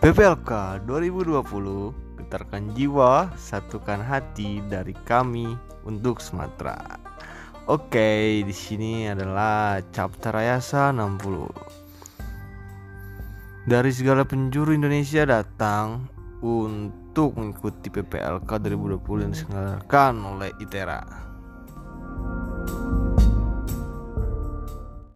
PPLK 2020 Getarkan jiwa, satukan hati dari kami untuk Sumatera. Oke, di sini adalah Capta Ayasa 60 Dari segala penjuru Indonesia datang untuk mengikuti PPLK 2020 yang diselenggarakan oleh ITERA